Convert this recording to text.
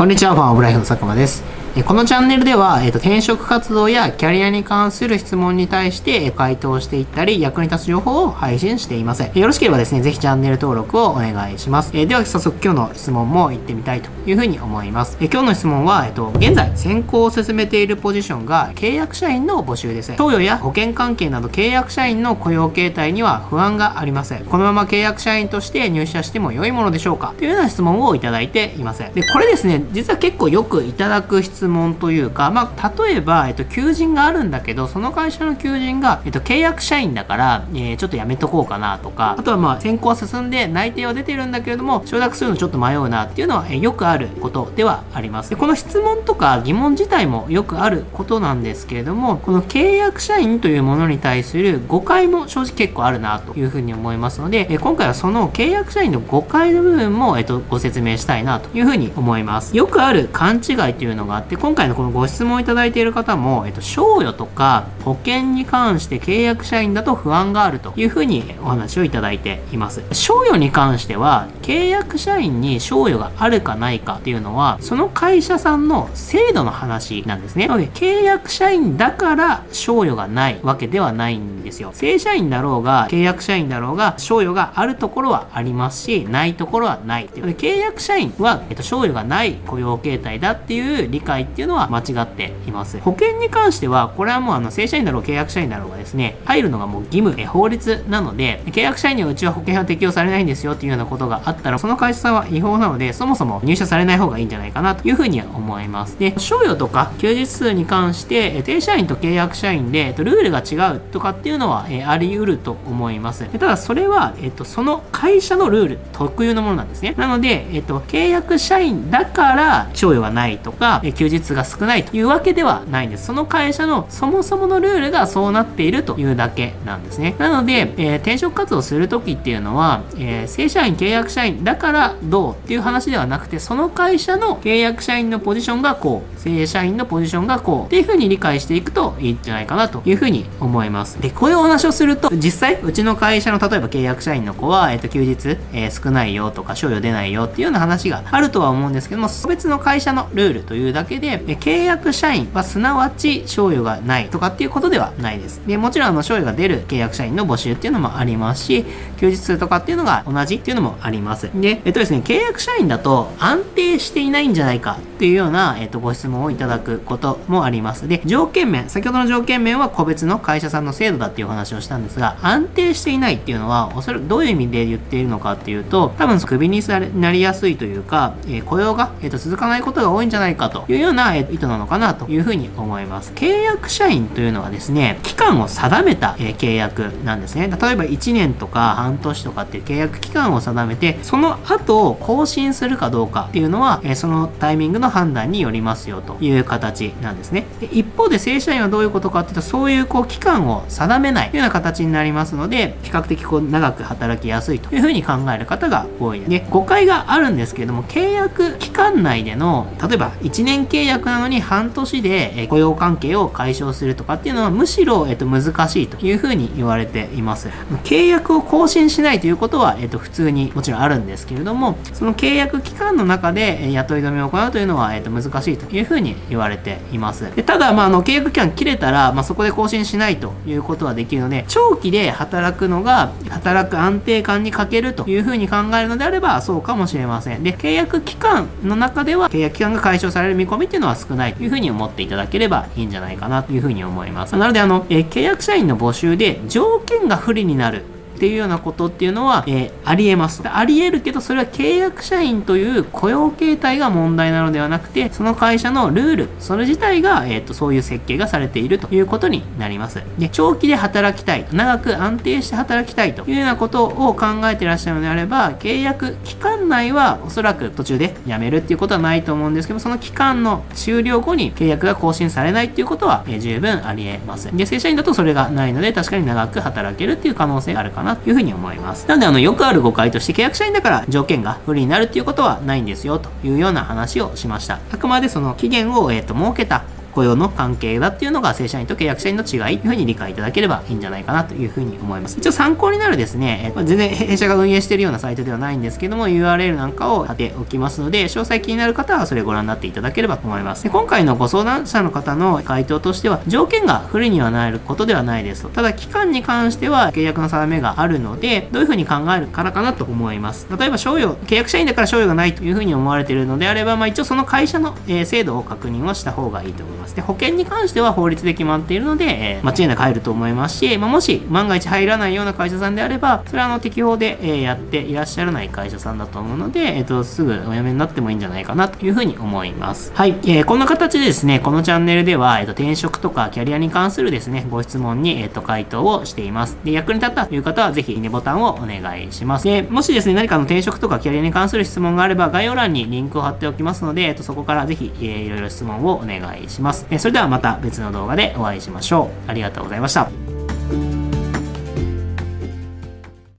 こんにちは、ファンオブライフの佐久間です。えこのチャンネルでは、えっと転職活動やキャリアに関する質問に対して回答していったり、役に立つ情報を配信しています。えよろしければですね、ぜひチャンネル登録をお願いします。えでは、早速今日の質問も行ってみたいというふうに思います。え今日の質問は、えっと、現在、選考を進めているポジションが契約社員の募集です。東洋や保険関係など契約社員の雇用形態には不安がありません。このまま契約社員として入社しても良いものでしょうかというような質問をいただいています。で、これですね、実は結構よくいただく質問問というか、まあ、例えば、えっと、求人があるんだけど、その会社の求人が、えっと、契約社員だから、えーちょっとやめとこうかなとか、あとはまあ、選考は進んで内定は出てるんだけれども、承諾するのちょっと迷うなっていうのは、えーよくあることではあります。でこの質問とか疑問自体もよくあることなんですけれども、この契約社員というものに対する誤解も正直結構あるなというふうに思いますので、えー今回はその契約社員の誤解の部分も、えっと、ご説明したいなというふうに思います。よくある勘違いというのがあって、で今回のこのご質問いただいている方も、えっと、賞与とか保険に関して契約社員だと不安があるというふうにお話をいただいています。賞与に関しては、契約社員に賞与があるかないかっていうのは、その会社さんの制度の話なんですね。なので、契約社員だから賞与がないわけではないんですよ。正社員だろうが、契約社員だろうが、賞与があるところはありますし、ないところはないっていう。契約社員は、えっと、賞与がない雇用形態だっていう理解っていうのは間違っています。保険に関しては、これはもうあの正社員だろう、契約社員だろうがですね、入るのがもう義務、え法律なので、契約社員にはうちは保険は適用されないんですよっていうようなことがあったら、その会社さんは違法なので、そもそも入社されない方がいいんじゃないかなというふうには思います。で、賞与とか休日数に関して、え正社員と契約社員で、えっとルールが違うとかっていうのは、えあり得ると思います。ただ、それは、えっと、その会社のルール特有のものなんですね。なので、えっと、契約社員だから賞与がないとか、え休日が少ないというわけではないんです。その会社のそもそものルールがそうなっているというだけなんですね。なので、えー転職活動するときっていうのは、えー正社員、契約社員だからどうっていう話ではなくて、その会社の契約社員のポジションがこう、正社員のポジションがこう、っていうふうに理解していくといいんじゃないかなというふうに思います。で、こういうお話をすると、実際、うちの会社の例えば契約社員の子は、えっ、と、休日、えー少ないよとか、賞与出ないよっていうような話があるとは思うんですけども、個別の会社のルールというだけで、契約社員はすなわち賞与がないとかっていうことではないです。で、もちろんあの、賞与が出る契約社員の募集っていうのもありますし、休日数とかっていうのが同じっていうのもあります。で、えっとですね、契約社員だと安定していないんじゃないかっていうような、えっと、ご質問をいただくこともあります。で、条件面、先ほどの条件面は個別の会社さんの制度だっていう話をしたんですが、安定していないっていうのは、おそらくどういう意味で言っているのかっていうと、多分クビにされなりやすいというか、えー雇用が、えっと続かないことが多いんじゃないかというような、えー意図なのかなというふうに思います。契約社員というのはですね、期間を定めた、え契約なんですね。例えば1年とか半年とかっていう契約期間を定めて、その後更新するかどうかっていうのは、えそのタイミングの判断によりますよという形なんですね。で一方で正社員はどういうことかっていうと、そういうこう期間を定めないというような形になりますので、比較的こう長く働きやすいというふうに考える方が多いです。で、誤解があるんですけれども、契約期間内での、例えば1年契契約なのに半年で雇用関係を解消するとかっていうのはむしろ、えっと、難しいというふうに言われています。契約を更新しないということは、えっと、普通にもちろんあるんですけれども、その契約期間の中で雇い止めを行うというのは、えっと、難しいというふうに言われています。でただ、まあ、あの契約期間切れたら、まあ、そこで更新しないということはできるので、長期で働くのが、働く安定感に欠けるというふうに考えるのであれば、そうかもしれません。で、契約期間の中では、契約期間が解消される見込みっていうのは少ないというふうに思っていただければいいんじゃないかなというふうに思います。なので、あの、えー契約社員の募集で条件が不利になるっていうようなことっていうのは、えーありえます。ありえるけど、それは契約社員という雇用形態が問題なのではなくて、その会社のルール、それ自体が、えっ、と、そういう設計がされているということになります。で、長期で働きたい、長く安定して働きたいというようなことを考えていらっしゃるのであれば、契約期間内はおそらく途中で辞めるっていうことはないと思うんですけど、その期間の終了後に契約が更新されないっていうことは、えー十分ありえます。で、正社員だとそれがないので、確かに長く働けるっていう可能性があるかなというふうに思います。なので、あの、よくある誤解として契約社員だから条件が不利になるっていうことはないんですよというような話をしました。あくまでその期限を、えー、と設けた雇用の関係だっていうのが正社員と契約社員の違いというふうに理解いただければいいんじゃないかなというふうに思います。一応参考になるですね、全然弊社が運営しているようなサイトではないんですけども、URL なんかを貼っておきますので、詳細気になる方はそれご覧になっていただければと思います。で今回のご相談者の方の回答としては、条件が不利にはなることではないですと。ただ、期間に関しては契約の定めがあるので、どういうふうに考えるからかなと思います。例えば、賞与、契約社員だから賞与がないというふうに思われているのであれば、まあ、一応その会社の、え、制度を確認をした方がいいと思います。で、保険に関しては法律で決まっているので、えー、間違いなく入ると思いますし、まあ、もし万が一入らないような会社さんであれば、それはあの適法で、えー、やっていらっしゃらない会社さんだと思うので、えっ、と、すぐお辞めになってもいいんじゃないかなというふうに思います。はい。えー、こんな形でですね、このチャンネルでは、えっ、と、転職とかキャリアに関するですね、ご質問に、えっ、と、回答をしています。で、役に立ったという方は、ぜひ、いいねボタンをお願いします。で、もしですね、何かの転職とかキャリアに関する質問があれば、概要欄にリンクを貼っておきますので、えっ、と、そこからぜひ、えー、いろいろ質問をお願いします。え、それではまた別の動画でお会いしましょう。ありがとうございました。